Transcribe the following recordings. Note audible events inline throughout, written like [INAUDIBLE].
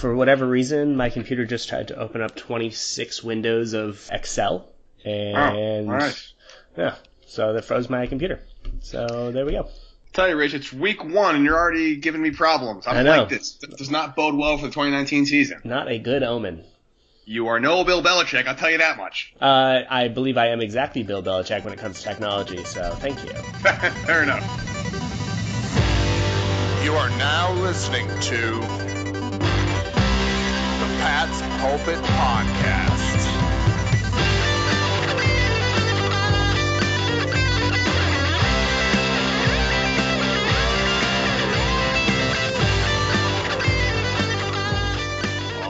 for whatever reason, my computer just tried to open up 26 windows of Excel, and Oh, all right. yeah, so that froze my computer. So there we go. Tell you, Rich, it's week one and you're already giving me problems. I I don't know. like this. This does not bode well for the 2019 season. Not a good omen. You are no Bill Belichick, I'll tell you that much. Uh, I believe I am exactly Bill Belichick when it comes to technology, so thank you. [LAUGHS] Fair enough. You are now listening to the Pat's Pulpit Podcast.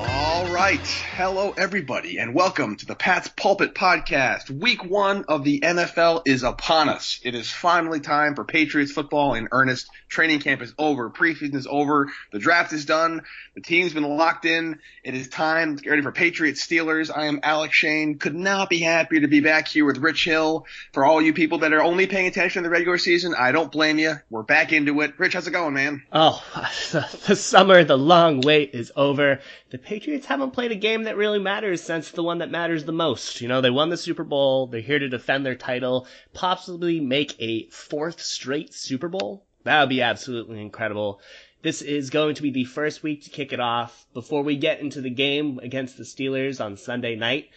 All right. Hello, everybody, and welcome to the Pat's Pulpit Podcast. Week one of the NFL is upon us. It is finally time for Patriots football in earnest. Training camp is over. Preseason is over. The draft is done. The team's been locked in. It is time to get ready for Patriots Steelers. I am Alec Shane. Could not be happier to be back here with Rich Hill. For all you people that are only paying attention to the regular season, I don't blame you. We're back into it. Rich, how's it going, man? Oh, [LAUGHS] the summer, the long wait is over. The Patriots haven't played a game that really matters since the one that matters the most. You know, they won the Super Bowl. They're here to defend their title, possibly make a fourth straight Super Bowl. That would be absolutely incredible. This is going to be the first week to kick it off. Before we get into the game against the Steelers on Sunday night,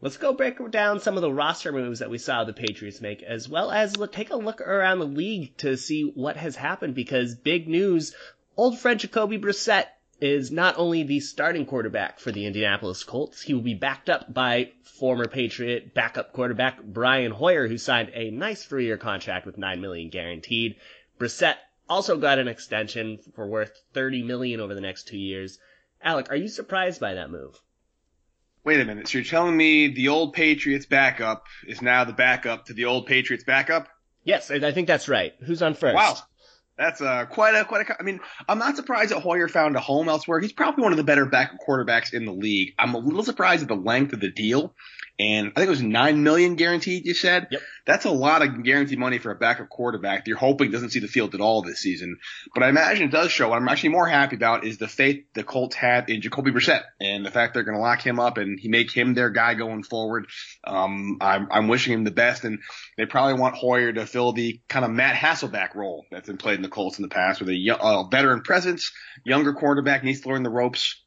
let's go break down some of the roster moves that we saw the Patriots make, as well as take a look around the league to see what has happened because big news, old friend Jacoby Brissett is not only the starting quarterback for the Indianapolis Colts, he will be backed up by former Patriot backup quarterback Brian Hoyer, who signed a nice three-year contract with nine million guaranteed. Brissett also got an extension for worth 30 million over the next two years. Alec, are you surprised by that move? Wait a minute. So you're telling me the old Patriots backup is now the backup to the old Patriots backup? Yes, I I think that's right. Who's on first? Wow. That's uh, quite a quite a. I mean, I'm not surprised that Hoyer found a home elsewhere. He's probably one of the better backup quarterbacks in the league. I'm a little surprised at the length of the deal, and I think it was nine million guaranteed. You said Yep. that's a lot of guaranteed money for a backup quarterback. that You're hoping doesn't see the field at all this season, but I imagine it does show. What I'm actually more happy about is the faith the Colts have in Jacoby Brissett and the fact they're going to lock him up and he make him their guy going forward. Um, I'm, I'm wishing him the best, and they probably want Hoyer to fill the kind of Matt Hasselbeck role that's been played in the Colts in the past, with a uh, veteran presence, younger quarterback needs to learn the ropes.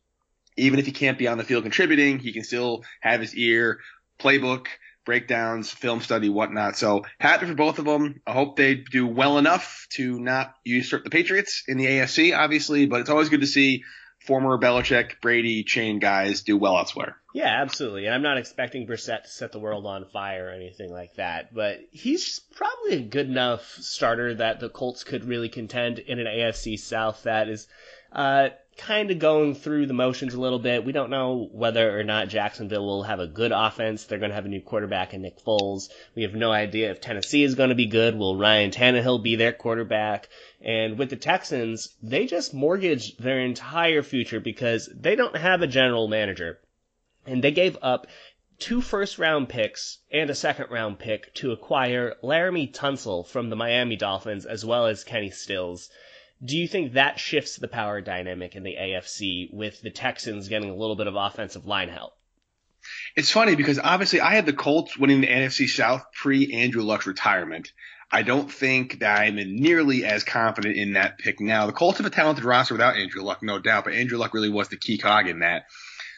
Even if he can't be on the field contributing, he can still have his ear, playbook, breakdowns, film study, whatnot. So happy for both of them. I hope they do well enough to not usurp the Patriots in the AFC, obviously, but it's always good to see former Belichick, Brady chain guys do well elsewhere. Yeah, absolutely. And I'm not expecting Brissett to set the world on fire or anything like that, but he's probably a good enough starter that the Colts could really contend in an AFC South that is uh, kind of going through the motions a little bit. We don't know whether or not Jacksonville will have a good offense. They're going to have a new quarterback in Nick Foles. We have no idea if Tennessee is going to be good. Will Ryan Tannehill be their quarterback? And with the Texans, they just mortgaged their entire future because they don't have a general manager and they gave up two first round picks and a second round pick to acquire Laremy Tunsil from the Miami Dolphins as well as Kenny Stills. Do you think that shifts the power dynamic in the AFC with the Texans getting a little bit of offensive line help? It's funny because obviously I had the Colts winning the NFC South pre Andrew Luck's retirement. I don't think that I'm nearly as confident in that pick now. The Colts have a talented roster without Andrew Luck, no doubt, but Andrew Luck really was the key cog in that.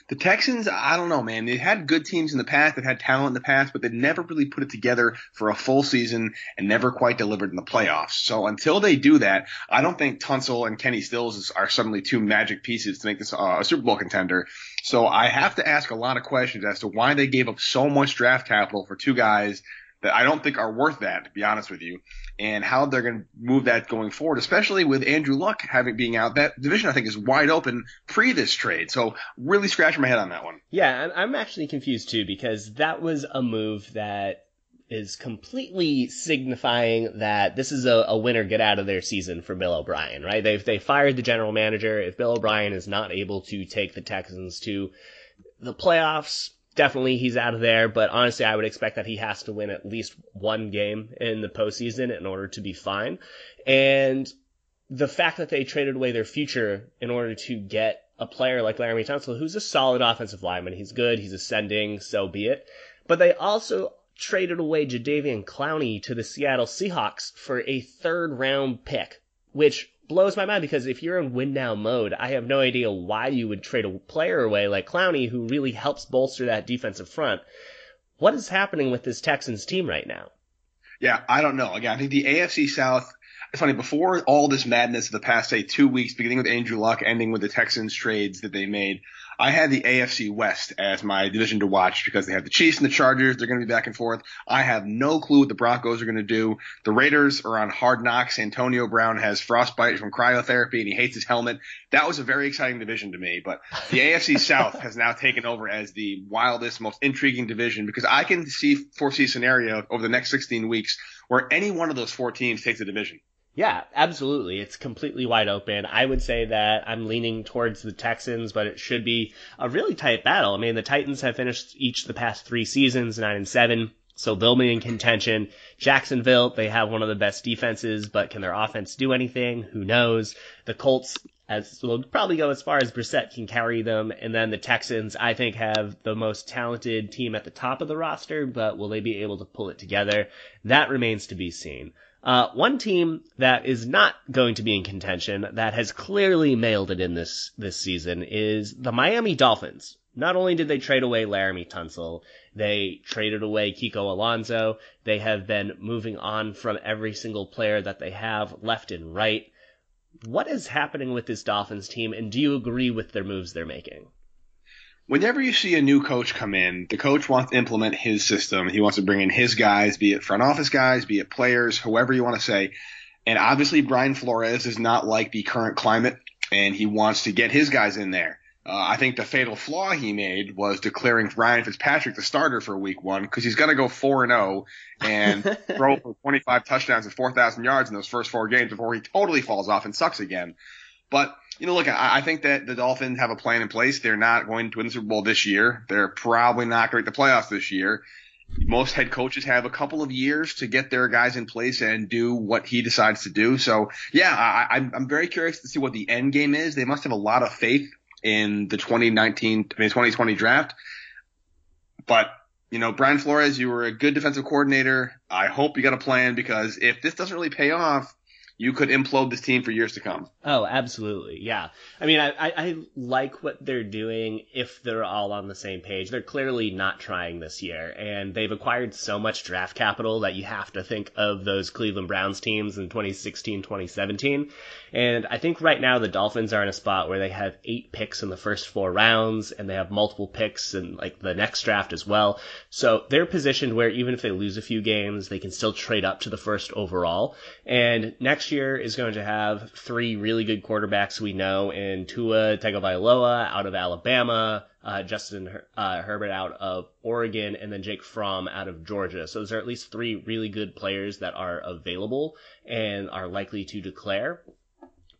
The Texans, I don't know, man. They've had good teams in the past. They've had talent in the past, but they've never really put it together for a full season and never quite delivered in the playoffs. So until they do that, I don't think Tunsil and Kenny Stills are suddenly two magic pieces to make this uh, a Super Bowl contender. So I have to ask a lot of questions as to why they gave up so much draft capital for two guys that I don't think are worth that, to be honest with you, and how they're going to move that going forward, especially with Andrew Luck having being out. That division, I think, is wide open pre this trade. So really scratching my head on that one. Yeah, I'm, actually confused too because that was a move that is completely signifying that this is a, a winner get out of their season for Bill O'Brien, right? They've they fired the general manager. If Bill O'Brien is not able to take the Texans to the playoffs, definitely he's out of there. But honestly, I would expect that he has to win at least one game in the postseason in order to be fine. And the fact that they traded away their future in order to get a player like Laremy Tunsil, who's a solid offensive lineman. He's good. He's ascending. So be it. But they also traded away Jadeveon Clowney to the Seattle Seahawks for a third round pick, which blows my mind because if you're in win now mode, I have no idea why you would trade a player away like Clowney who really helps bolster that defensive front. What is happening with this Texans team right now? Yeah, I don't know. Again, I think the AFC South it's funny, before all this madness of the past, say, two weeks, beginning with Andrew Luck, ending with the Texans trades that they made, I had the AFC West as my division to watch because they have the Chiefs and the Chargers. They're going to be back and forth. I have no clue what the Broncos are going to do. The Raiders are on hard knocks. Antonio Brown has frostbite from cryotherapy and he hates his helmet. That was a very exciting division to me, but the AFC [LAUGHS] South has now taken over as the wildest, most intriguing division because I can see, foresee a scenario over the next 16 weeks where any one of those four teams takes the division. Yeah, absolutely. It's completely wide open. I would say that I'm leaning towards the Texans, but it should be a really tight battle. I mean, the Titans have finished each the past three seasons, nine and seven. So they'll be in contention. Jacksonville, they have one of the best defenses, but can their offense do anything? Who knows? The Colts, as will probably go as far as Brissett can carry them, and then the Texans, I think, have the most talented team at the top of the roster, but will they be able to pull it together? That remains to be seen. Uh, one team that is not going to be in contention that has clearly mailed it in this this season is the Miami Dolphins. Not only did they trade away Laremy Tunsil, they traded away Kiko Alonso. They have been moving on from every single player that they have left and right. What is happening with this Dolphins team, and do you agree with their moves they're making? Whenever you see a new coach come in, the coach wants to implement his system. He wants to bring in his guys, be it front office guys, be it players, whoever you want to say. And obviously, Brian Flores is not like the current climate, and he wants to get his guys in there. Uh, I think the fatal flaw he made was declaring Ryan Fitzpatrick the starter for week one because he's going to go 4 and 0 and [LAUGHS] throw for 25 touchdowns and 4,000 yards in those first four games before he totally falls off and sucks again. But you know, look, I, I, think that the Dolphins have a plan in place. They're not going to win the Super Bowl this year. They're probably not going to make the playoffs this year. Most head coaches have a couple of years to get their guys in place and do what he decides to do. So, yeah, I, I'm, I'm very curious to see what the end game is. They must have a lot of faith in the 2019, I mean, 2020 draft. But you know, Brian Flores, you were a good defensive coordinator. I hope you got a plan because if this doesn't really pay off, you could implode this team for years to come. Oh, absolutely. Yeah. I mean, I, I, I, like what they're doing if they're all on the same page. They're clearly not trying this year, and they've acquired so much draft capital that you have to think of those Cleveland Browns teams in 2016, 2017. And I think right now the Dolphins are in a spot where they have eight picks in the first four rounds, and they have multiple picks in like the next draft as well. So they're positioned where even if they lose a few games, they can still trade up to the first overall. And next next year is going to have three really good quarterbacks we know in Tua Tagovailoa out of Alabama, uh, Justin uh, Herbert out of Oregon, and then Jake Fromm out of Georgia. So those are at least three really good players that are available and are likely to declare.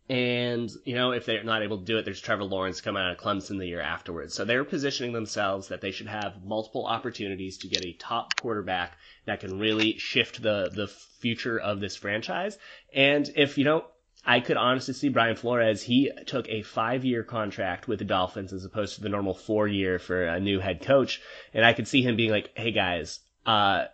And, you know, if they're not able to do it, there's Trevor Lawrence coming out of Clemson the year afterwards. So they're positioning themselves that they should have multiple opportunities to get a top quarterback that can really shift the, the future of this franchise. And if, you know, I could honestly see Brian Flores, he took a five year contract with the Dolphins as opposed to the normal four year for a new head coach. And I could see him being like, hey guys, uh,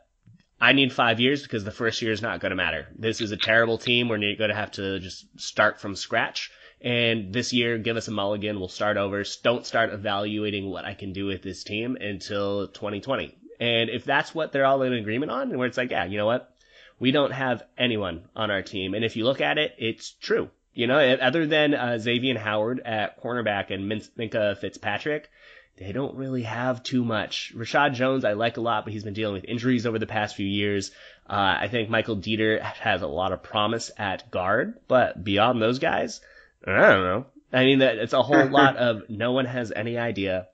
I need five years because the first year is not going to matter. This is a terrible team. We're going to have to just start from scratch. And this year, give us a mulligan. We'll start over. Don't start evaluating what I can do with this team until 2020. And if that's what they're all in agreement on, where it's like, yeah, you know what? We don't have anyone on our team. And if you look at it, it's true. You know, other than uh, Xavier Howard at cornerback and Minkah Fitzpatrick, they don't really have too much. Reshad Jones, I like a lot, but he's been dealing with injuries over the past few years. Uh, I think Michael Deiter has a lot of promise at guard, but beyond those guys, I don't know. I mean, that it's a whole [LAUGHS] lot of no one has any idea.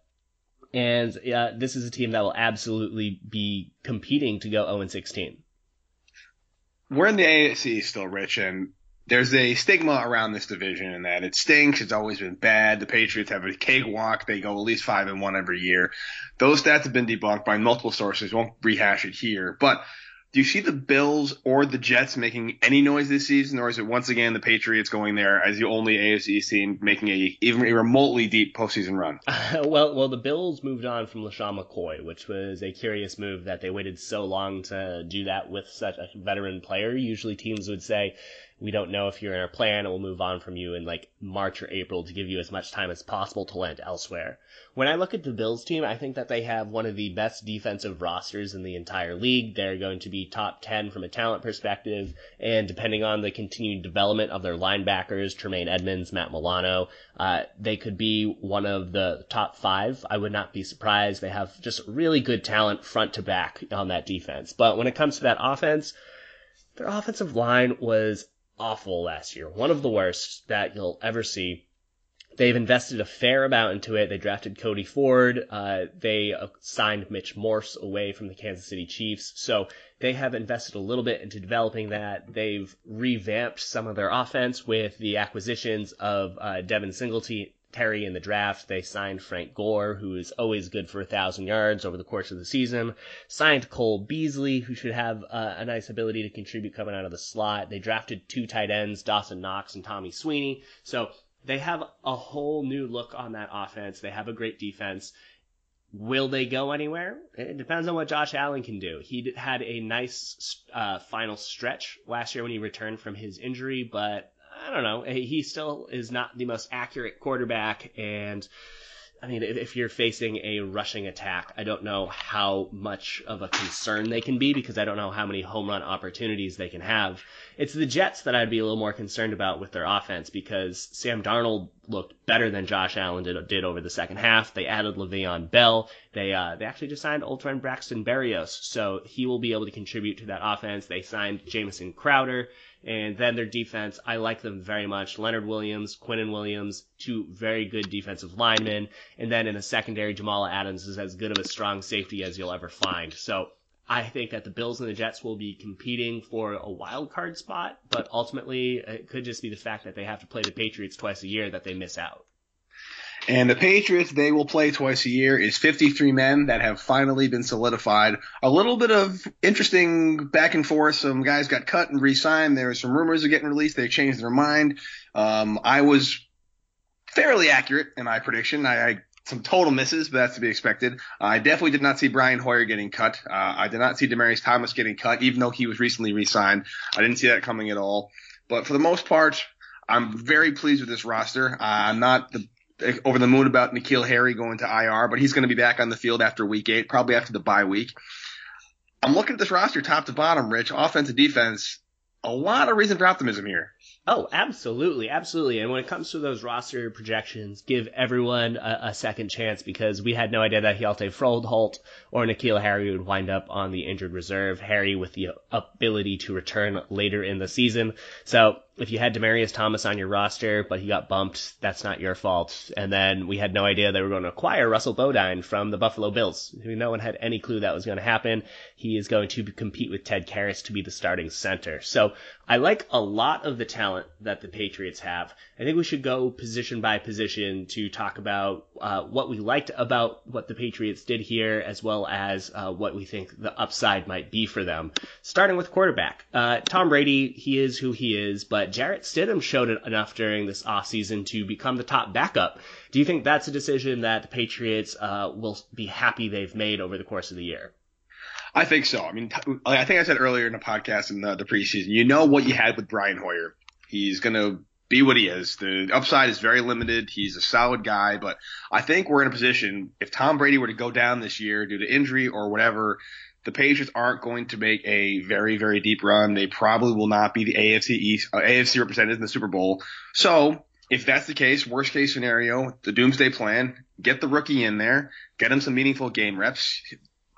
And uh, this is a team that will absolutely be competing to go 0 16. We're in the AFC still, Rich, and there's a stigma around this division in that it stinks. It's always been bad. The Patriots have a cakewalk. They go at least five and one every year. Those stats have been debunked by multiple sources. Won't rehash it here, but Do you see the Bills or the Jets making any noise this season, or is it once again the Patriots going there as the only AFC team making a even a remotely deep postseason run? [LAUGHS] well, well, the Bills moved on from LeSean McCoy, which was a curious move that they waited so long to do that with such a veteran player. Usually, teams would say, we don't know if you're in our plan and we'll move on from you in like March or April to give you as much time as possible to land elsewhere. When I look at the Bills team, I think that they have one of the best defensive rosters in the entire league. They're going to be top 10 from a talent perspective, and depending on the continued development of their linebackers, Tremaine Edmunds, Matt Milano, uh, they could be one of the top five. I would not be surprised. They have just really good talent front to back on that defense. But when it comes to that offense, their offensive line was awful last year. One of the worst that you'll ever see. They've invested a fair amount into it. They drafted Cody Ford. Uh, they uh, signed Mitch Morse away from the Kansas City Chiefs. So they have invested a little bit into developing that. They've revamped some of their offense with the acquisitions of uh, Devin Singletary Terry in the draft. They signed Frank Gore, who is always good for a thousand yards over the course of the season. Signed Cole Beasley, who should have uh, a nice ability to contribute coming out of the slot. They drafted two tight ends, Dawson Knox and Tommy Sweeney. So they have a whole new look on that offense. They have a great defense. Will they go anywhere? It depends on what Josh Allen can do. He had a nice uh, final stretch last year when he returned from his injury, but I don't know. He still is not the most accurate quarterback, and I mean, if you're facing a rushing attack, I don't know how much of a concern they can be because I don't know how many home run opportunities they can have. It's the Jets that I'd be a little more concerned about with their offense because Sam Darnold looked better than Josh Allen did, did over the second half. They added Le'Veon Bell. They uh, they actually just signed old friend Braxton Berrios, so he will be able to contribute to that offense. They signed Jamison Crowder. And then their defense, I like them very much. Leonard Williams, Quinnen Williams, two very good defensive linemen. And then in the secondary, Jamal Adams is as good of a strong safety as you'll ever find. So I think that the Bills and the Jets will be competing for a wild card spot, but ultimately it could just be the fact that they have to play the Patriots twice a year that they miss out. And the Patriots, they will play twice a year, is 53 men that have finally been solidified. A little bit of interesting back and forth. Some guys got cut and re-signed. There were some rumors of getting released. They changed their mind. Um, I was fairly accurate in my prediction. I, I some total misses, but that's to be expected. I definitely did not see Brian Hoyer getting cut. Uh, I did not see Demaryius Thomas getting cut, even though he was recently re-signed. I didn't see that coming at all. But for the most part, I'm very pleased with this roster. Uh, I'm not the over the moon about N'Keal Harry going to IR, but he's going to be back on the field after week eight, probably after the bye week. I'm looking at this roster top to bottom, Rich, offense and defense. A lot of reason for optimism here. Oh, absolutely, absolutely. And when it comes to those roster projections, give everyone a, a second chance because we had no idea that Hjalte Froholdt or N'Keal Harry would wind up on the injured reserve. Harry with the ability to return later in the season. So if you had Demaryius Thomas on your roster, but he got bumped, that's not your fault. And then we had no idea they were going to acquire Russell Bodine from the Buffalo Bills. No one had any clue that was going to happen. He is going to compete with Ted Karras to be the starting center. So I like a lot of the talent that the Patriots have. I think we should go position by position to talk about uh, what we liked about what the Patriots did here, as well as uh, what we think the upside might be for them. Starting with quarterback, uh, Tom Brady, he is who he is, but Jarrett Stidham showed it enough during this offseason to become the top backup. Do you think that's a decision that the Patriots uh, will be happy they've made over the course of the year? I think so. I mean, I think I said earlier in the podcast in the, the preseason, you know what you had with Brian Hoyer. He's going to be what he is. The upside is very limited. He's a solid guy, but I think we're in a position if Tom Brady were to go down this year due to injury or whatever, the Patriots aren't going to make a very, very deep run. They probably will not be the AFC East, uh, AFC represented in the Super Bowl. So if that's the case, worst case scenario, the doomsday plan, get the rookie in there, get him some meaningful game reps.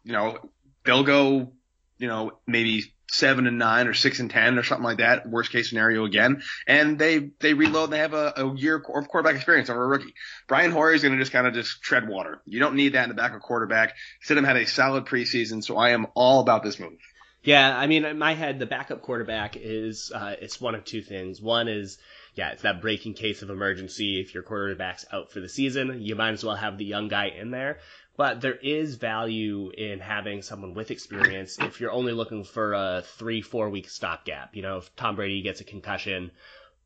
You know, they'll go, you know, maybe seven and nine or six and ten or something like that. Worst case scenario again, and they they reload. They have a, a year of quarterback experience over a rookie. Brian Hoyer is going to just kind of just tread water. You don't need that in the back of quarterback. Stidham had a solid preseason, so I am all about this move. Yeah, I mean, in my head, the backup quarterback is uh, it's one of two things. One is yeah, it's that breaking case of emergency. If your quarterback's out for the season, you might as well have the young guy in there. But there is value in having someone with experience if you're only looking for a three, four week stopgap. You know, if Tom Brady gets a concussion,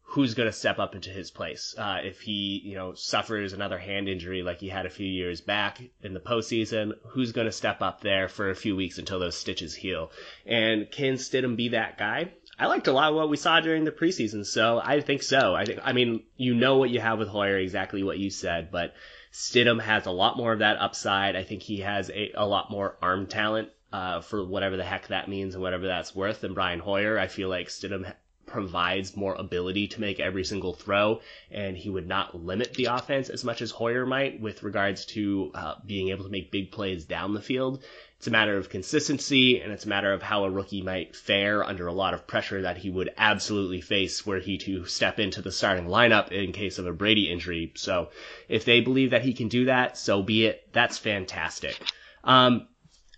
who's going to step up into his place? Uh, if he, you know, suffers another hand injury like he had a few years back in the postseason, who's going to step up there for a few weeks until those stitches heal? And can Stidham be that guy? I liked a lot of what we saw during the preseason, so I think so. I think, I mean, you know what you have with Hoyer, exactly what you said, but Stidham has a lot more of that upside. I think he has a, a lot more arm talent uh, for whatever the heck that means and whatever that's worth than Brian Hoyer. I feel like Stidham provides more ability to make every single throw, and he would not limit the offense as much as Hoyer might with regards to uh, being able to make big plays down the field. It's a matter of consistency, and it's a matter of how a rookie might fare under a lot of pressure that he would absolutely face were he to step into the starting lineup in case of a Brady injury. So if they believe that he can do that, so be it. That's fantastic. Um,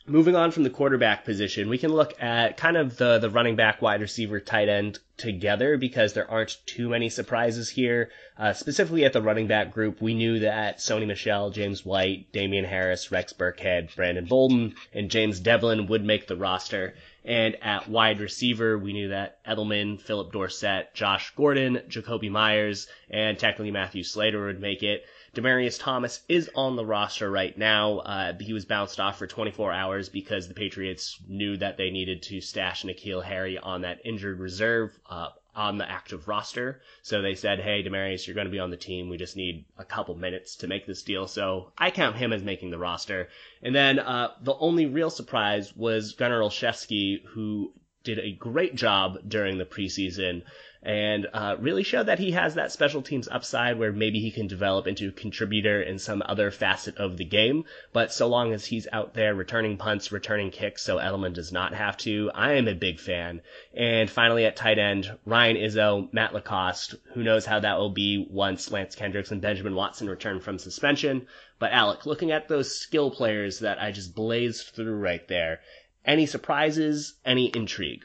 Moving on from the quarterback position, we can look at kind of the, the running back, wide receiver, tight end together because there aren't too many surprises here. Uh, specifically at the running back group, we knew that Sony Michel, James White, Damien Harris, Rex Burkhead, Brandon Bolden, and James Develin would make the roster. And at wide receiver, we knew that Edelman, Phillip Dorsett, Josh Gordon, Jakobi Meyers, and technically Matthew Slater would make it. Demaryius Thomas is on the roster right now. Uh, he was bounced off for 24 hours because the Patriots knew that they needed to stash N'Keal Harry on that injured reserve uh, on the active roster. So they said, hey, Demaryius, you're going to be on the team. We just need a couple minutes to make this deal. So I count him as making the roster. And then uh, the only real surprise was Gunner Olszewski, who did a great job during the preseason and uh, really show that he has that special teams upside where maybe he can develop into a contributor in some other facet of the game. But so long as he's out there returning punts, returning kicks, so Edelman does not have to, I am a big fan. And finally at tight end, Ryan Izzo, Matt LaCosse. Who knows how that will be once Lance Kendricks and Benjamin Watson return from suspension. But Alec, looking at those skill players that I just blazed through right there, any surprises, any intrigue?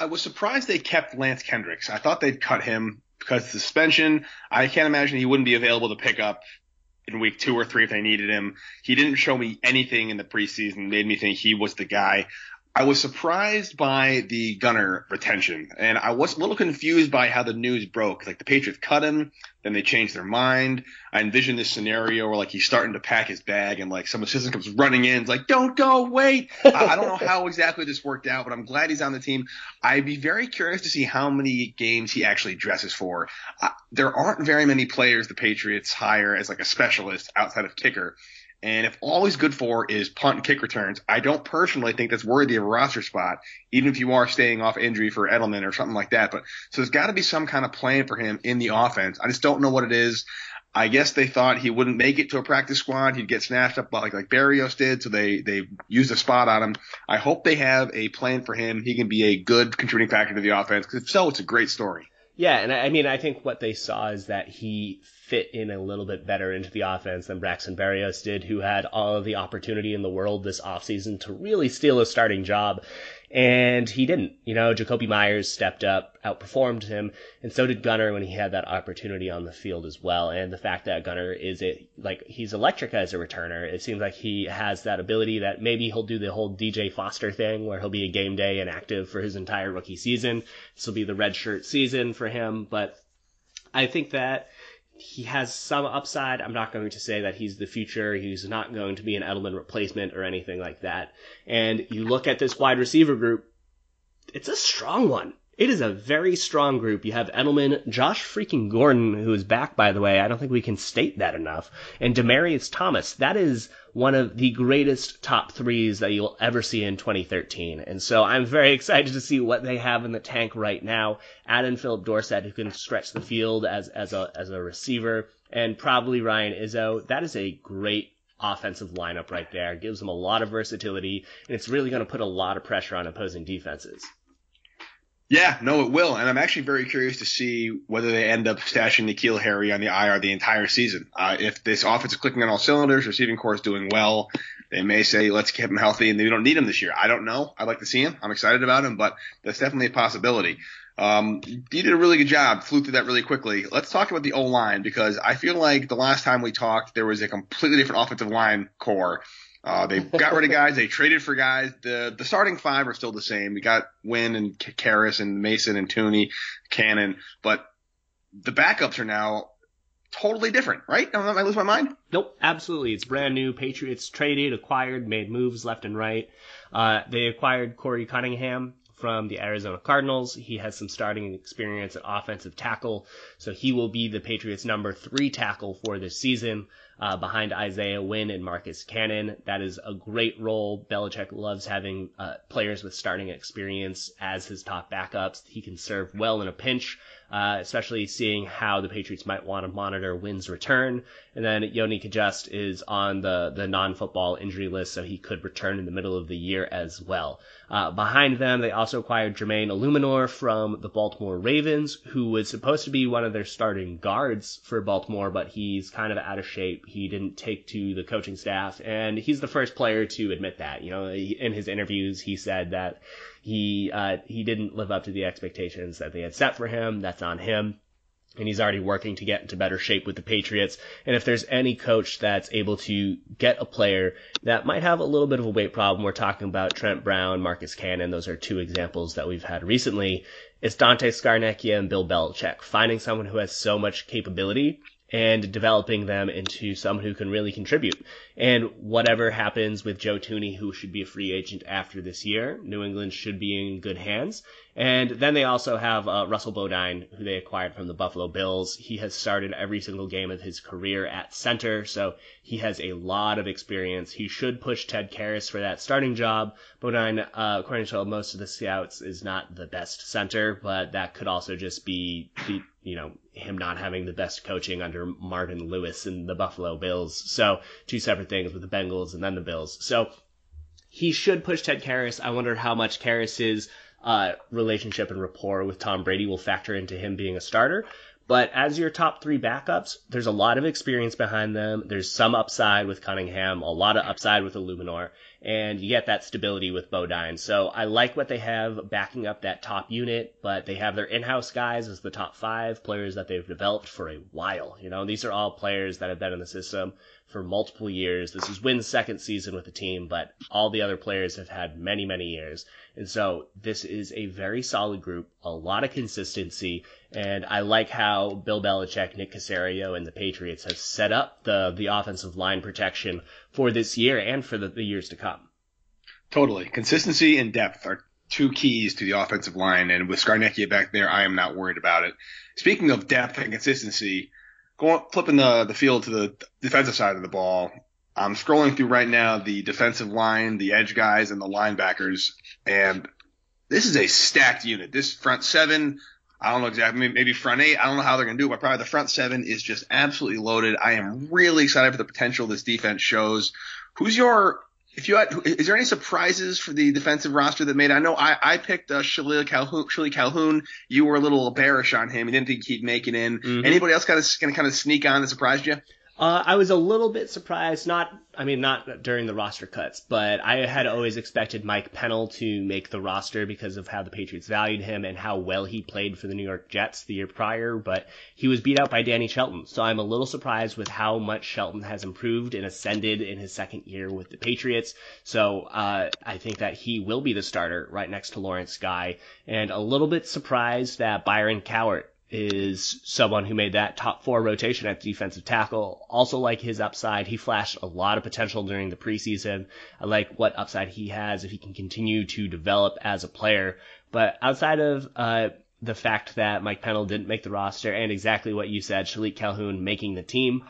I was surprised they kept Lance Kendricks. I thought they'd cut him because suspension. I can't imagine he wouldn't be available to pick up in week two or three if they needed him. He didn't show me anything in the preseason, made me think he was the guy. I was surprised by the Gunner retention, and I was a little confused by how the news broke. Like the Patriots cut him, then they changed their mind. I envisioned this scenario where like he's starting to pack his bag, and like some assistant comes running in, like, "Don't go, wait." I, I don't know how exactly this worked out, but I'm glad he's on the team. I'd be very curious to see how many games he actually dresses for. Uh, there aren't very many players the Patriots hire as like a specialist outside of kicker. And if all he's good for is punt and kick returns, I don't personally think that's worthy of a roster spot, even if you are staying off injury for Edelman or something like that. But so there's got to be some kind of plan for him in the offense. I just don't know what it is. I guess they thought he wouldn't make it to a practice squad. He'd get snatched up like like Berrios did, so they they used a spot on him. I hope they have a plan for him. He can be a good contributing factor to the offense. Because if so, it's a great story. Yeah, and I mean, I think what they saw is that he fit in a little bit better into the offense than Braxton Berrios did, who had all of the opportunity in the world this offseason to really steal a starting job. And he didn't. You know, Jakobi Meyers stepped up, outperformed him, and so did Gunner when he had that opportunity on the field as well. And the fact that Gunner is it like he's electric as a returner, it seems like he has that ability that maybe he'll do the whole DJ Foster thing where he'll be a game day and active for his entire rookie season. This will be the red shirt season for him, but I think that he has some upside. I'm not going to say that he's the future. He's not going to be an Edelman replacement or anything like that. And you look at this wide receiver group, it's a strong one. It is a very strong group. You have Edelman, Josh freaking Gordon, who is back, by the way. I don't think we can state that enough. And Demaryius Thomas. That is one of the greatest top threes that you'll ever see in 2013. And so I'm very [LAUGHS] excited to see what they have in the tank right now. Add in Phillip Dorsett, who can stretch the field as, as a, as a receiver, and probably Ryan Izzo. That is a great offensive lineup right there. Gives them a lot of versatility, and it's really going to put a lot of pressure on opposing defenses. Yeah, no, it will. And I'm actually very curious to see whether they end up stashing N'Keal Harry on the IR the entire season. Uh, if this offense is clicking on all cylinders, receiving core is doing well, they may say, let's keep him healthy and we don't need him this year. I don't know. I'd like to see him. I'm excited about him, but that's definitely a possibility. Um, you did a really good job, flew through that really quickly. Let's talk about the O line because I feel like the last time we talked, there was a completely different offensive line core. Uh, they got rid of [LAUGHS] guys, they traded for guys. The the starting five are still the same. We got Wynn and Karras and Mason and Thuney, Cannon, but the backups are now totally different, right? Am I lose my mind? Nope, absolutely. It's brand new. Patriots traded, acquired, made moves left and right. Uh, they acquired Korey Cunningham from the Arizona Cardinals. He has some starting experience at offensive tackle, so he will be the Patriots' number three tackle for this season uh, behind Isaiah Wynn and Marcus Cannon. That is a great role. Belichick loves having uh, players with starting experience as his top backups. He can serve well in a pinch, uh, especially seeing how the Patriots might want to monitor Wynn's return. And then Yodny Cajuste is on the, the non-football injury list, so he could return in the middle of the year as well. Uh, behind them, they also acquired Jermaine Eluemunor from the Baltimore Ravens, who was supposed to be one of their starting guards for Baltimore, but he's kind of out of shape. He didn't take to the coaching staff, and he's the first player to admit that. You know, in his interviews, he said that he uh, he didn't live up to the expectations that they had set for him. That's on him and he's already working to get into better shape with the Patriots. And if there's any coach that's able to get a player that might have a little bit of a weight problem, we're talking about Trent Brown, Marcus Cannon. Those are two examples that we've had recently. It's Dante Scarnecchia and Bill Belichick. Finding someone who has so much capability and developing them into someone who can really contribute. And whatever happens with Joe Thuney, who should be a free agent after this year, New England should be in good hands. And then they also have uh, Russell Bodine, who they acquired from the Buffalo Bills. He has started every single game of his career at center, so he has a lot of experience. He should push Ted Karras for that starting job. Bodine, uh, according to most of the scouts, is not the best center, but that could also just be you know him not having the best coaching under Marvin Lewis and the Buffalo Bills. So two separate things with the Bengals and then the Bills. So he should push Ted Karras. I wonder how much Karras's uh, relationship and rapport with Tom Brady will factor into him being a starter. But as your top three backups, there's a lot of experience behind them. There's some upside with Cunningham, a lot of upside with Eluemunor, and you get that stability with Bodine. So I like what they have backing up that top unit, but they have their in-house guys as the top five players that they've developed for a while. You know, these are all players that have been in the system for multiple years. This is Wynn's second season with the team, but all the other players have had many, many years. And so this is a very solid group, a lot of consistency, and I like how Bill Belichick, Nick Caserio, and the Patriots have set up the the offensive line protection for this year and for the, the years to come. Totally. Consistency and depth are two keys to the offensive line, and with Scarnecchia back there, I am not worried about it. Speaking of depth and consistency, going flipping the the field to the defensive side of the ball. I'm scrolling through right now the defensive line, the edge guys, and the linebackers, and this is a stacked unit. This front seven, I don't know exactly, maybe front eight. I don't know how they're going to do it, but probably the front seven is just absolutely loaded. I am really excited for the potential this defense shows. Who's your if you had, is there any surprises for the defensive roster that made? I know I, I picked uh, Shilique Calhoun, Calhoun. You were a little bearish on him. You didn't think he'd make it in. Mm-hmm. Anybody else kind of going to kind of sneak on that surprised you? Uh, I was a little bit surprised, not, I mean, not during the roster cuts, but I had always expected Mike Pennel to make the roster because of how the Patriots valued him and how well he played for the New York Jets the year prior, but he was beat out by Danny Shelton. So I'm a little surprised with how much Shelton has improved and ascended in his second year with the Patriots. So, uh, I think that he will be the starter right next to Lawrence Guy and a little bit surprised that Byron Cowart is someone who made that top four rotation at defensive tackle. Also like his upside. He flashed a lot of potential during the preseason. I like what upside he has if he can continue to develop as a player. But outside of, uh, the fact that Mike Pennel didn't make the roster and exactly what you said, Shilique Calhoun making the team,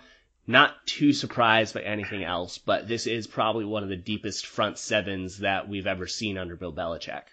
not too surprised by anything else, but this is probably one of the deepest front sevens that we've ever seen under Bill Belichick.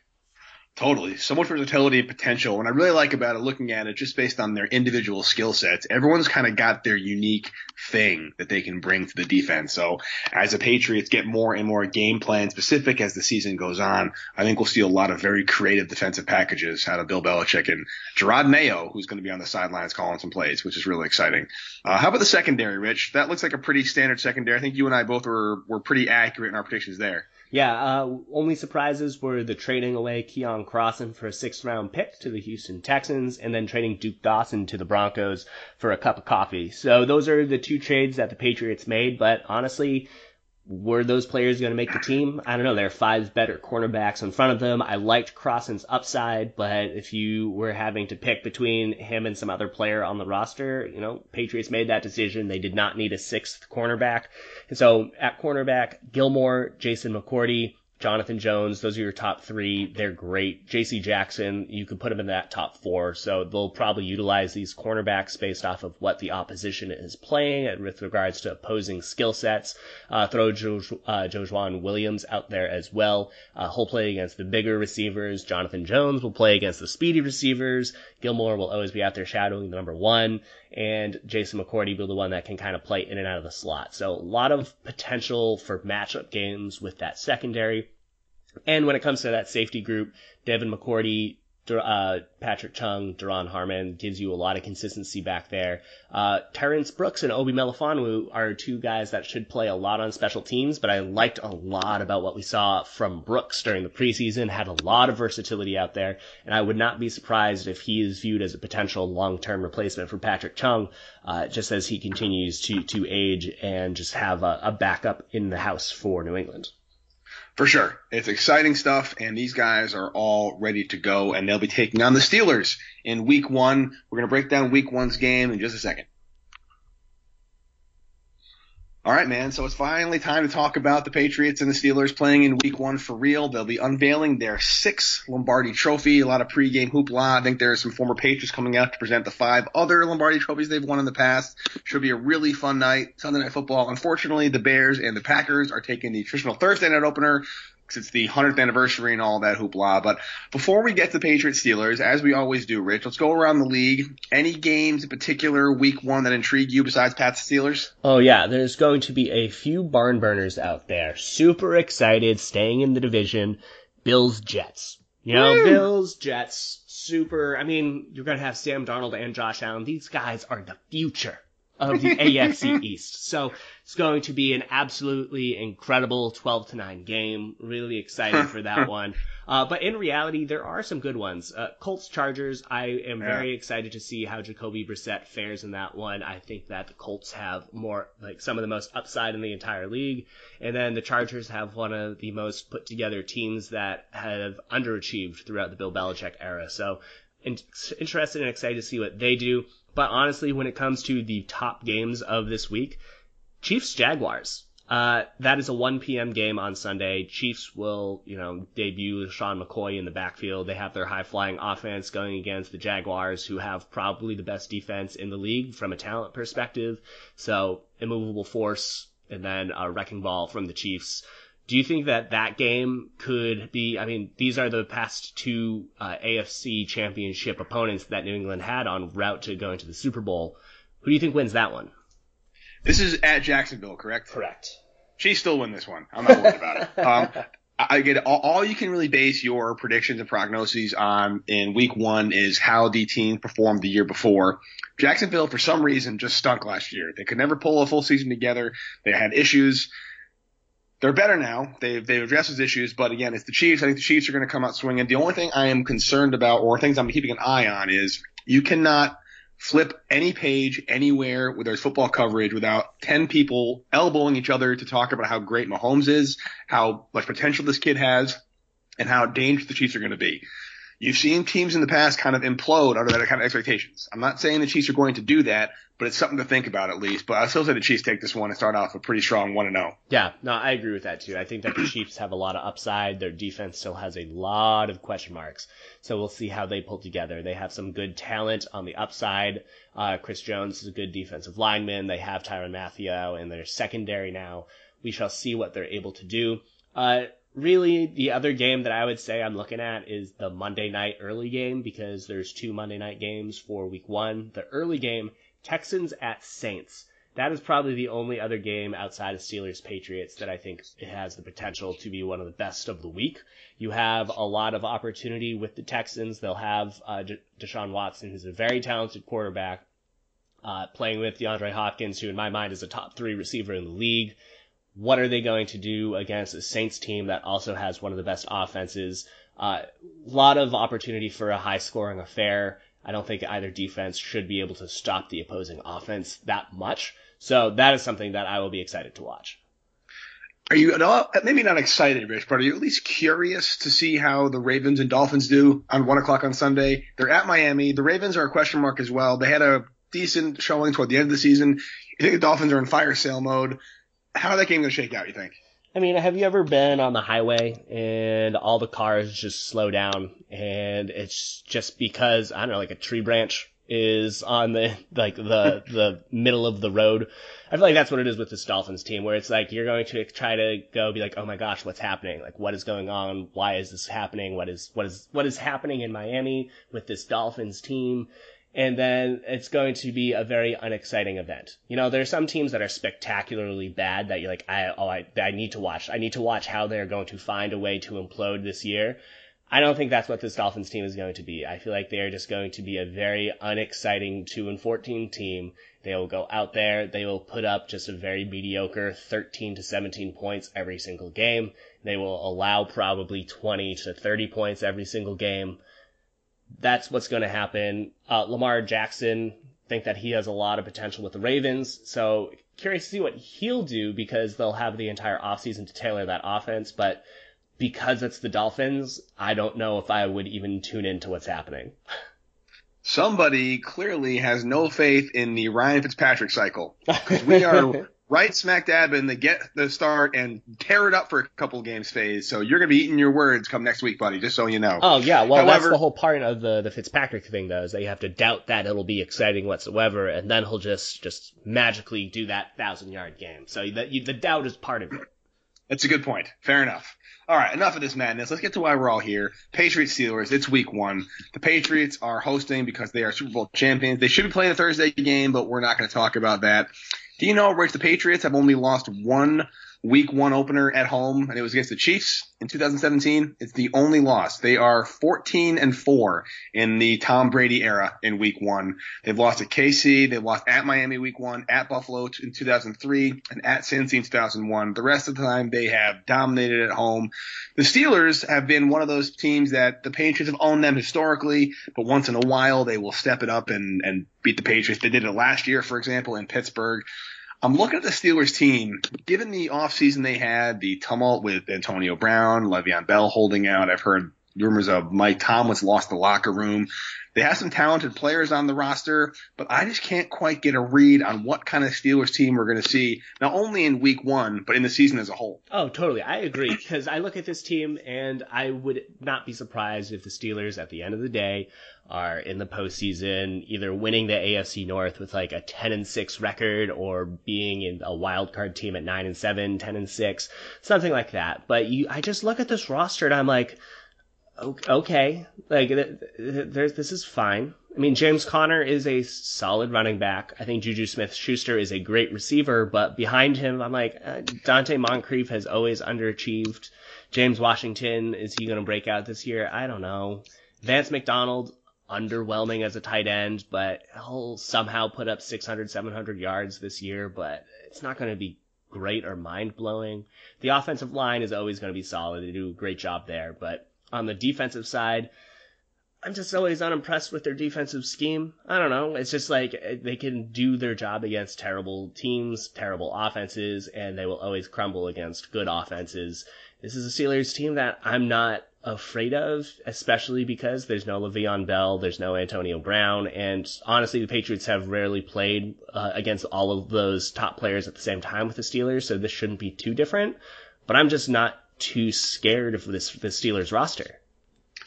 Totally. So much versatility and potential. And I really like about it, looking at it just based on their individual skill sets, everyone's kind of got their unique thing that they can bring to the defense. So as the Patriots get more and more game plan specific as the season goes on, I think we'll see a lot of very creative defensive packages out of Bill Belichick and Jerod Mayo, who's going to be on the sidelines calling some plays, which is really exciting. Uh, how about the secondary, Rich? That looks like a pretty standard secondary. I think you and I both were, were pretty accurate in our predictions there. Yeah, uh, only surprises were the trading away Keion Crossen for a sixth round pick to the Houston Texans and then trading Duke Dawson to the Broncos for a cup of coffee. So those are the two trades that the Patriots made, but honestly, were those players going to make the team? I don't know. There are five better cornerbacks in front of them. I liked Crossen's upside, but if you were having to pick between him and some other player on the roster, you know, Patriots made that decision. They did not need a sixth cornerback. And so at cornerback, Gilmore, Jason McCourty, Jonathan Jones, those are your top three. They're great. JC Jackson, you could put him in that top four. So they'll probably utilize these cornerbacks based off of what the opposition is playing and with regards to opposing skill sets. Uh, throw Joe, uh, Williams out there as well. Uh, he'll play against the bigger receivers. Jonathan Jones will play against the speedy receivers. Gilmore will always be out there shadowing the number one. And Jason McCourty will be the one that can kind of play in and out of the slot. So a lot of potential for matchup games with that secondary. And when it comes to that safety group, Devin McCourty, uh, Patrick Chung, Duron Harmon gives you a lot of consistency back there. Uh, Terrence Brooks and Obi Melifonwu are two guys that should play a lot on special teams, but I liked a lot about what we saw from Brooks during the preseason, had a lot of versatility out there, and I would not be surprised if he is viewed as a potential long-term replacement for Patrick Chung, uh, just as he continues to, to age and just have a, a backup in the house for New England. For sure. It's exciting stuff, and these guys are all ready to go, and they'll be taking on the Steelers in week one. We're going to break down week one's game in just a second. All right, man. So it's finally time to talk about the Patriots and the Steelers playing in week one for real. They'll be unveiling their sixth Lombardi trophy. A lot of pregame hoopla. I think there's some former Patriots coming out to present the five other Lombardi trophies they've won in the past. Should be a really fun night. Sunday night football. Unfortunately, the Bears and the Packers are taking the traditional Thursday night opener it's the 100th anniversary and all that hoopla. But before we get to Patriots Steelers, as we always do, Rich, let's go around the league. Any games in particular week one that intrigue you besides Pat's Steelers? Oh yeah, there's going to be a few barn burners out there. Super excited, staying in the division. Bills Jets. You know, Woo! Bills Jets. Super. I mean, you're gonna have Sam Darnold and Josh Allen. These guys are the future of the AFC East. So it's going to be an absolutely incredible 12 to 9 game. Really excited for that [LAUGHS] one. Uh, but in reality, there are some good ones. Uh, Colts Chargers, I am yeah. very excited to see how Jacoby Brissett fares in that one. I think that the Colts have more, like some of the most upside in the entire league. And then the Chargers have one of the most put together teams that have underachieved throughout the Bill Belichick era. So in- interested and excited to see what they do. But honestly, when it comes to the top games of this week, Chiefs Jaguars. Uh, that is a 1 p.m. game on Sunday. Chiefs will, you know, debut Sean McCoy in the backfield. They have their high flying offense going against the Jaguars, who have probably the best defense in the league from a talent perspective. So, immovable force and then a wrecking ball from the Chiefs. Do you think that that game could be? I mean, these are the past two uh, AFC Championship opponents that New England had on route to going to the Super Bowl. Who do you think wins that one? This is at Jacksonville, correct? Correct. Chiefs still win this one. I'm not worried about it. Um, I get all, all, you can really base your predictions and prognoses on in week one is how the team performed the year before. Jacksonville, for some reason, just stunk last year. They could never pull a full season together. They had issues they're better now. They've they've addressed those issues, but again, it's the Chiefs. I think the Chiefs are going to come out swinging. The only thing I am concerned about, or things I'm keeping an eye on, is you cannot flip any page anywhere where there's football coverage without ten people elbowing each other to talk about how great Mahomes is, how much potential this kid has, and how dangerous the Chiefs are going to be. You've seen teams in the past kind of implode under that kind of expectations. I'm not saying the Chiefs are going to do that, but it's something to think about at least. But I still say the Chiefs take this one and start off a pretty strong one and zero. Oh. Yeah, no, I agree with that too. I think that the Chiefs have a lot of upside. Their defense still has a lot of question marks, so we'll see how they pull together. They have some good talent on the upside. Uh, Chris Jones is a good defensive lineman. They have Tyrann Mathieu and their secondary now. We shall see what they're able to do. Uh, really the other game that I would say I'm looking at is the Monday night early game because there's two Monday night games for week one. The early game, Texans at Saints. That is probably the only other game outside of Steelers Patriots that I think has the potential to be one of the best of the week. You have a lot of opportunity with the Texans. They'll have uh, Deshaun Watson, who's a very talented quarterback, uh, playing with DeAndre Hopkins, who in my mind is a top three receiver in the league what are they going to do against a Saints team that also has one of the best offenses? A uh, lot of opportunity for a high scoring affair. I don't think either defense should be able to stop the opposing offense that much. So that is something that I will be excited to watch. Are you at all, maybe not excited, Rich, but are you at least curious to see how the Ravens and Dolphins do on one o'clock on Sunday? They're at Miami. The Ravens are a question mark as well. They had a decent showing toward the end of the season. You think the Dolphins are in fire sale mode? How are that game going to shake out, you think? I mean, have you ever been on the highway and all the cars just slow down and it's just because, I don't know, like a tree branch is on the [LAUGHS] like the [LAUGHS] the middle of the road. I feel like that's what it is with this Dolphins team, where it's like you're going to try to go be like, oh my gosh, what's happening? Like, what is going on? Why is this happening? What is what is what is happening in Miami with this Dolphins team? And then it's going to be a very unexciting event. You know, there are some teams that are spectacularly bad that you're like, I oh I I need to watch. I need to watch how they're going to find a way to implode this year. I don't think that's what this Dolphins team is going to be. I feel like they are just going to be a very unexciting 2 and 14 team. They will go out there, they will put up just a very mediocre 13 to 17 points every single game. They will allow probably 20 to 30 points every single game. That's what's going to happen. Uh, Lamar Jackson, think that he has a lot of potential with the Ravens. So curious to see what he'll do because they'll have the entire offseason to tailor that offense. But because it's the Dolphins, I don't know if I would even tune into what's happening. Somebody clearly has no faith in the Ryan Fitzpatrick cycle. because We [LAUGHS] are right smack dab in the get the start and tear it up for a couple games phase. So you're gonna be eating your words come next week, buddy. Just so you know. Oh yeah, well However, that's the whole part of the the Fitzpatrick thing, though, is that you have to doubt that it'll be exciting whatsoever, and then he'll just just magically do that thousand yard game. So that the doubt is part of it. That's a good point. Fair enough. All right, enough of this madness. Let's get to why we're all here. Patriots Steelers. It's week one. The Patriots are hosting because they are Super Bowl champions. They should be playing a Thursday game, but we're not going to talk about that. Do you know, Rich, the Patriots have only lost one week one opener at home, and it was against the Chiefs in 2017. It's the only loss. They are 14 and four in the Tom Brady era in week one. They've lost at KC. They've lost at Miami week one, at Buffalo in 2003, and at Cincy in 2001. The rest of the time they have dominated at home. The Steelers have been one of those teams that the Patriots have owned them historically, but once in a while they will step it up and, and beat the Patriots. They did it last year, for example, in Pittsburgh. I'm looking at the Steelers team, given the offseason they had, the tumult with Antonio Brown, Le'Veon Bell holding out. I've heard rumors of Mike Tomlin's lost the locker room. They have some talented players on the roster, but I just can't quite get a read on what kind of Steelers team we're going to see, not only in week one, but in the season as a whole. Oh, totally. I agree. Because I look at this team and I would not be surprised if the Steelers, at the end of the day, are in the postseason, either winning the AFC North with like a 10 and 6 record or being in a wild card team at 9 and 7, 10 and 6, something like that. But you, I just look at this roster and I'm like, okay, like there's this is fine. I mean, James Conner is a solid running back. I think Juju Smith Schuster is a great receiver, but behind him, I'm like uh, Donte Moncrief has always underachieved. James Washington is he going to break out this year? I don't know. Vance McDonald underwhelming as a tight end, but he'll somehow put up 600, 700 yards this year, but it's not going to be great or mind blowing. The offensive line is always going to be solid. They do a great job there, but on the defensive side, I'm just always unimpressed with their defensive scheme. I don't know. It's just like they can do their job against terrible teams, terrible offenses, and they will always crumble against good offenses. This is a Steelers team that I'm not afraid of, especially because there's no Le'Veon Bell, there's no Antonio Brown, and honestly, the Patriots have rarely played uh, against all of those top players at the same time with the Steelers, so this shouldn't be too different. But I'm just not too scared of this the Steelers roster.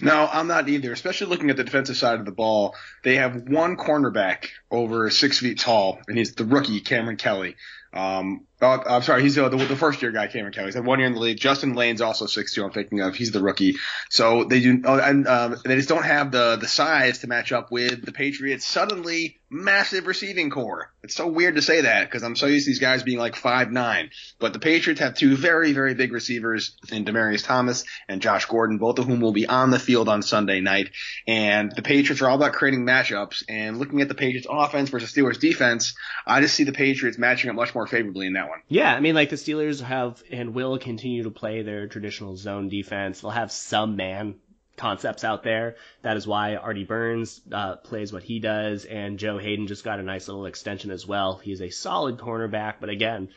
No, I'm not either. Especially looking at the defensive side of the ball, they have one cornerback over six feet tall, and he's the rookie Cameron Kelly. Um, oh, I'm sorry, he's uh, the, the first year guy, Cameron Kelly. He's had one year in the league. Justin Layne's also 6'2", I'm thinking of. He's the rookie. So they do, oh, and um, they just don't have the the size to match up with the Patriots. Suddenly, massive receiving core. It's so weird to say that because I'm so used to these guys being like five nine. But the Patriots have two very very big receivers in Demaryius Thomas and Josh Gordon, both of whom will be on the field on Sunday night. And the Patriots are all about creating matchups. And looking at the Patriots offense versus Steelers defense, I just see the Patriots matching up much more favorably in that one. Yeah, I mean, like the Steelers have and will continue to play their traditional zone defense. They'll have some man concepts out there. That is why Artie Burns uh, plays what he does, and Joe Haden just got a nice little extension as well. He's a solid cornerback, but again,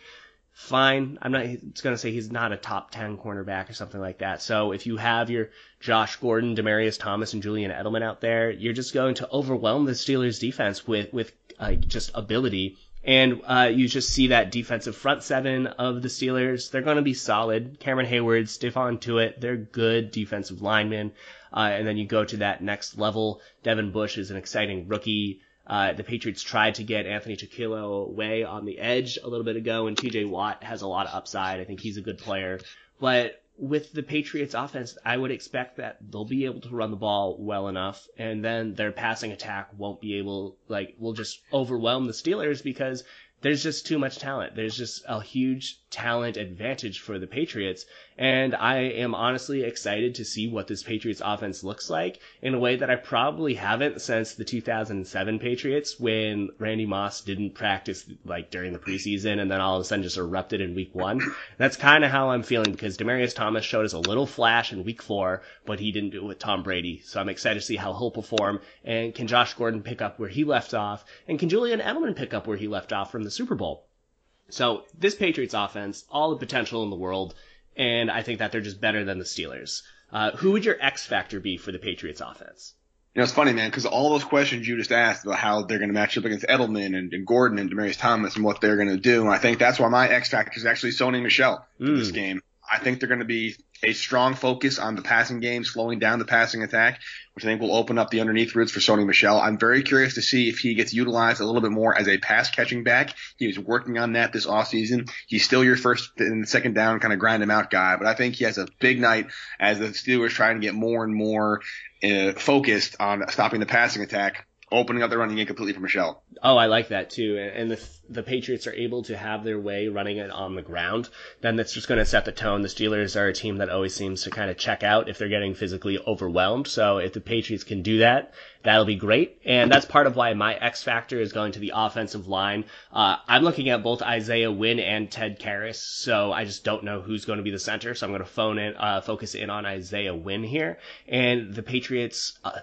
fine. I'm not going to say he's not a top 10 cornerback or something like that. So if you have your Josh Gordon, Demaryius Thomas, and Julian Edelman out there, you're just going to overwhelm the Steelers defense with, with uh, just ability. And uh, you just see that defensive front seven of the Steelers. They're going to be solid. Cameron Heyward, Stephon Tuitt, they're good defensive linemen. Uh, and then you go to that next level. Devin Bush is an exciting rookie. Uh, the Patriots tried to get Anthony Chickillo away on the edge a little bit ago, and TJ Watt has a lot of upside. I think he's a good player. But with the Patriots offense, I would expect that they'll be able to run the ball well enough, and then their passing attack won't be able, like, will just overwhelm the Steelers because there's just too much talent. There's just a huge talent advantage for the Patriots. And I am honestly excited to see what this Patriots offense looks like in a way that I probably haven't since the 2007 Patriots when Randy Moss didn't practice like during the preseason and then all of a sudden just erupted in week one. That's kind of how I'm feeling because Demaryius Thomas showed us a little flash in week four, but he didn't do it with Tom Brady. So I'm excited to see how he'll perform. And can Josh Gordon pick up where he left off? And can Julian Edelman pick up where he left off from the Super Bowl? So this Patriots offense, all the potential in the world, and I think that they're just better than the Steelers. Uh, who would your X factor be for the Patriots offense? You know, it's funny, man, because all those questions you just asked about how they're going to match up against Edelman and, and Gordon and Demaryius Thomas and what they're going to do, I think that's why my X factor is actually Sony Michel for Mm. this game. I think they're going to be a strong focus on the passing game, slowing down the passing attack, which I think will open up the underneath routes for Sony Michel. I'm very curious to see if he gets utilized a little bit more as a pass catching back. He was working on that this offseason. He's still your first and second down kind of grind him out guy, but I think he has a big night as the Steelers trying to get more and more uh, focused on stopping the passing attack, opening up the running game completely for Michel. Oh, I like that too. And if the Patriots are able to have their way running it on the ground, then that's just going to set the tone. The Steelers are a team that always seems to kind of check out if they're getting physically overwhelmed. So if the Patriots can do that, that'll be great. And that's part of why my X factor is going to the offensive line. Uh, I'm looking at both Isaiah Wynn and Ted Karras, so I just don't know who's going to be the center. So I'm going to phone in, uh, focus in on Isaiah Wynn here. And the Patriots, uh,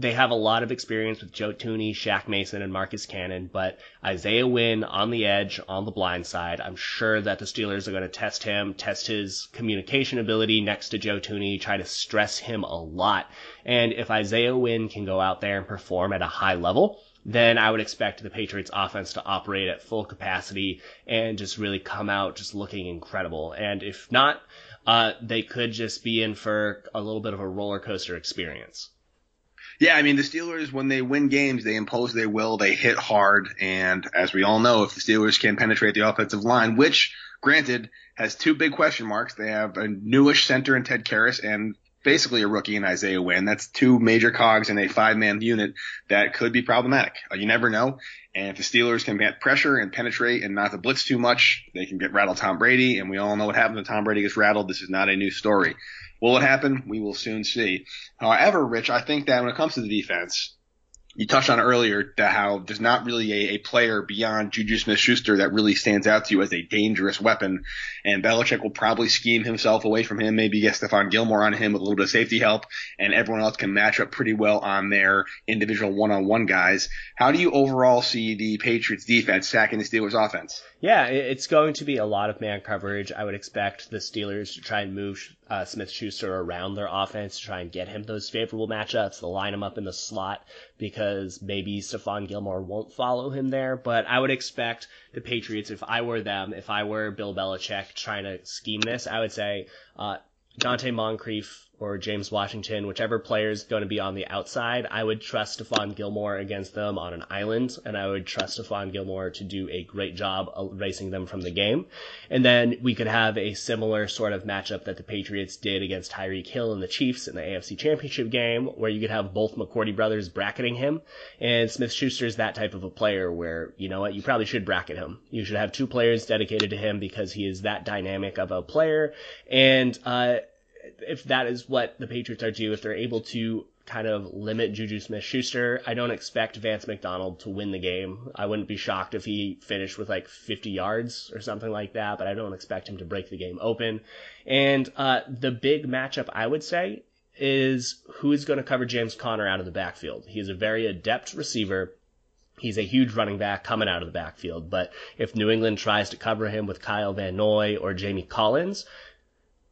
they have a lot of experience with Joe Thuney, Shaq Mason, and Marcus Cannon, but Isaiah Wynn on the edge, on the blind side, I'm sure that the Steelers are going to test him, test his communication ability next to Joe Thuney, try to stress him a lot. And if Isaiah Wynn can go out there and perform at a high level, then I would expect the Patriots offense to operate at full capacity and just really come out just looking incredible. And if not, uh, they could just be in for a little bit of a roller coaster experience. Yeah, I mean the Steelers when they win games, they impose their will, they hit hard, and as we all know, if the Steelers can penetrate the offensive line, which granted has two big question marks, they have a newish center in Ted Karras and basically a rookie in Isaiah Wynn. That's two major cogs in a five-man unit that could be problematic. Uh, You never know. And if the Steelers can get pressure and penetrate and not to blitz too much, they can get rattled Tom Brady. And we all know what happens when Tom Brady gets rattled. This is not a new story. Will it happen? We will soon see. However, Rich, I think that when it comes to the defense, you touched on earlier that how there's not really a, a player beyond Juju Smith-Schuster that really stands out to you as a dangerous weapon, and Belichick will probably scheme himself away from him, maybe get Stephon Gilmore on him with a little bit of safety help, and everyone else can match up pretty well on their individual one-on-one guys. How do you overall see the Patriots defense sacking the Steelers offense? Yeah, it's going to be a lot of man coverage. I would expect the Steelers to try and move uh, Smith Schuster around their offense to try and get him those favorable matchups. They'll line him up in the slot because maybe Stephon Gilmore won't follow him there. But I would expect the Patriots, if I were them, if I were Bill Belichick trying to scheme this, I would say uh, Donte Moncrief or James Washington, whichever player is going to be on the outside, I would trust Stephon Gilmore against them on an island, and I would trust Stephon Gilmore to do a great job erasing them from the game. And then we could have a similar sort of matchup that the Patriots did against Tyreek Hill and the Chiefs in the AFC Championship game, where you could have both McCourty brothers bracketing him. And Smith Schuster is that type of a player where, you know what, you probably should bracket him. You should have two players dedicated to him because he is that dynamic of a player. And, uh, if that is what the Patriots are due, if they're able to kind of limit Juju Smith Schuster. I don't expect Vance McDonald to win the game. I wouldn't be shocked if he finished with like 50 yards or something like that, but I don't expect him to break the game open. And uh, the big matchup, I would say, is who is going to cover James Conner out of the backfield. He is a very adept receiver. He's a huge running back coming out of the backfield, but if New England tries to cover him with Kyle Van Noy or Jamie Collins,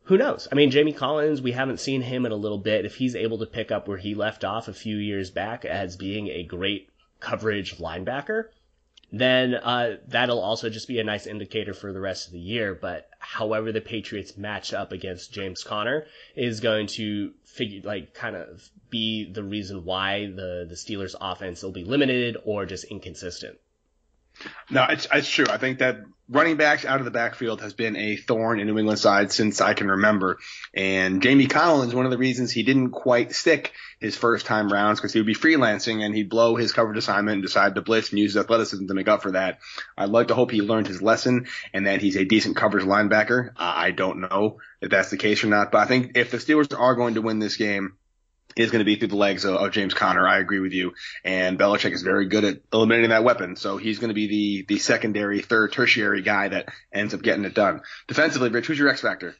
who knows? I mean, Jamie Collins, we haven't seen him in a little bit. If he's able to pick up where he left off a few years back as being a great coverage linebacker, then uh, that'll also just be a nice indicator for the rest of the year. But however the Patriots match up against James Conner is going to figure like kind of be the reason why the the Steelers offense will be limited or just inconsistent. No, it's it's true. I think that running backs out of the backfield has been a thorn in New England side since I can remember. And Jamie Collins, is one of the reasons he didn't quite stick his first time rounds because he would be freelancing and he'd blow his coverage assignment and decide to blitz and use his athleticism to make up for that. I'd like to hope he learned his lesson and that he's a decent coverage linebacker. I don't know if that's the case or not, but I think if the Steelers are going to win this game, is going to be through the legs of, of, James Conner. I agree with you. And Belichick is very good at eliminating that weapon. So he's going to be the, the secondary, third, tertiary guy that ends up getting it done. Defensively, Rich, who's your X factor?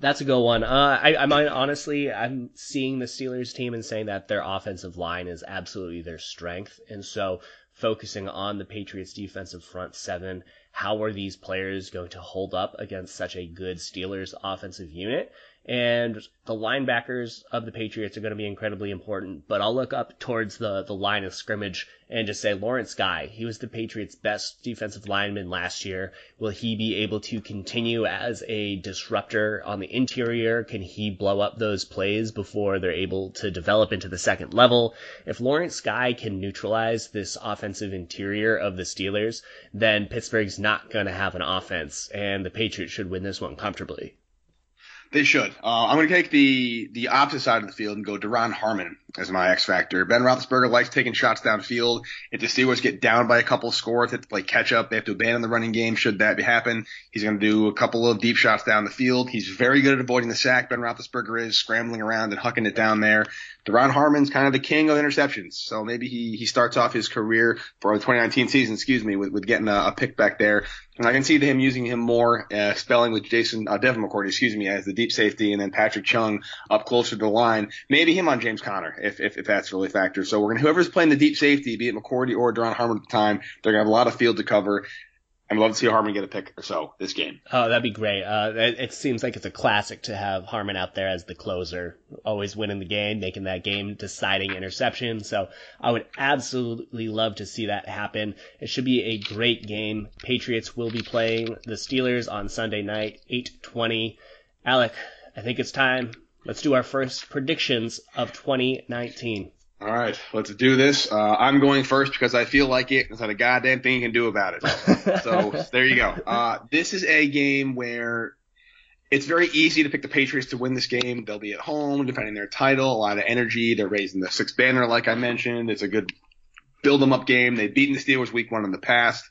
That's a good one. Uh, I, I honestly, I'm seeing the Steelers team and saying that their offensive line is absolutely their strength. And so focusing on the Patriots defensive front seven, how are these players going to hold up against such a good Steelers offensive unit? And the linebackers of the Patriots are going to be incredibly important. But I'll look up towards the, the line of scrimmage and just say Lawrence Guy. He was the Patriots' best defensive lineman last year. Will he be able to continue as a disruptor on the interior? Can he blow up those plays before they're able to develop into the second level? If Lawrence Guy can neutralize this offensive interior of the Steelers, then Pittsburgh's not going to have an offense, and the Patriots should win this one comfortably. They should. Uh, I'm going to take the the opposite side of the field and go Duron Harmon as my X factor. Ben Roethlisberger likes taking shots downfield. If the Steelers get down by a couple scores, they have to play catch up. They have to abandon the running game. Should that happen, he's going to do a couple of deep shots down the field. He's very good at avoiding the sack. Ben Roethlisberger is scrambling around and hucking it down there. Duron Harmon's kind of the king of interceptions, so maybe he he starts off his career for the 2019 season, excuse me, with, with getting a, a pick back there. And I can see him using him more, uh, spelling with Jason, uh, Devin McCourty, excuse me, as the deep safety, and then Patrick Chung up closer to the line. Maybe him on James Conner, if, if, if that's really a factor. So we're gonna, whoever's playing the deep safety, be it McCourty or Duron Harmon at the time, they're gonna have a lot of field to cover. I'd love to see Harmon get a pick or so this game. Oh, that'd be great. Uh, it, it, seems like it's a classic to have Harmon out there as the closer, always winning the game, making that game deciding interception. So I would absolutely love to see that happen. It should be a great game. Patriots will be playing the Steelers on Sunday night, 8:20. Alec, I think it's time. Let's do our first predictions of 2019. All right, let's do this. Uh, I'm going first because I feel like it. There's not a goddamn thing you can do about it. [LAUGHS] so there you go. Uh, this is a game where it's very easy to pick the Patriots to win this game. They'll be at home, defending their title, a lot of energy. They're raising the six banner, like I mentioned. It's a good build them up game. They've beaten the Steelers week one in the past.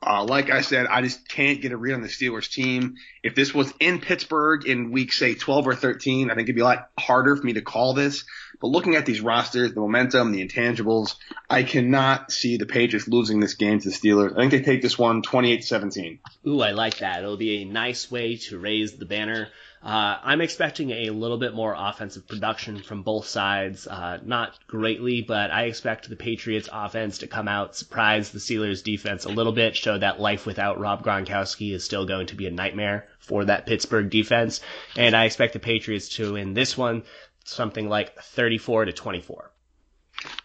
Uh, like I said, I just can't get a read on the Steelers team. If this was in Pittsburgh in week, say, 12 or 13, I think it'd be a lot harder for me to call this. But looking at these rosters, the momentum, the intangibles, I cannot see the Patriots losing this game to the Steelers. I think they take this one 28-17. Ooh, I like that. It'll be a nice way to raise the banner. Uh, I'm expecting a little bit more offensive production from both sides. Uh, not greatly, but I expect the Patriots offense to come out, surprise the Steelers defense a little bit, show that life without Rob Gronkowski is still going to be a nightmare for that Pittsburgh defense. And I expect the Patriots to win this one something like 34 to 24.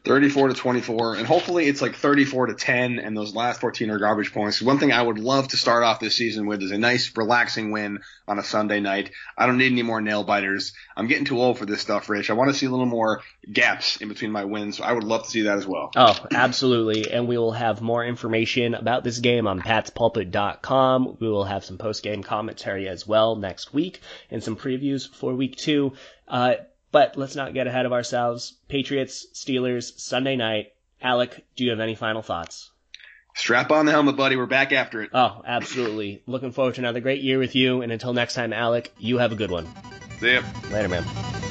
34 to 24, and hopefully it's like 34 to 10, and those last 14 are garbage points. One thing I would love to start off this season with is a nice, relaxing win on a Sunday night. I don't need any more nail biters. I'm getting too old for this stuff, Rich. I want to see a little more gaps in between my wins, so I would love to see that as well. Oh, absolutely. And we will have more information about this game on patspulpit.com. We will have some post game commentary as well next week, and some previews for week two. Uh, but let's not get ahead of ourselves. Patriots, Steelers, Sunday night. Alec, do you have any final thoughts? Strap on the helmet, buddy. We're back after it. Oh, absolutely. Looking forward to another great year with you. And until next time, Alec, you have a good one. See ya. Later, man.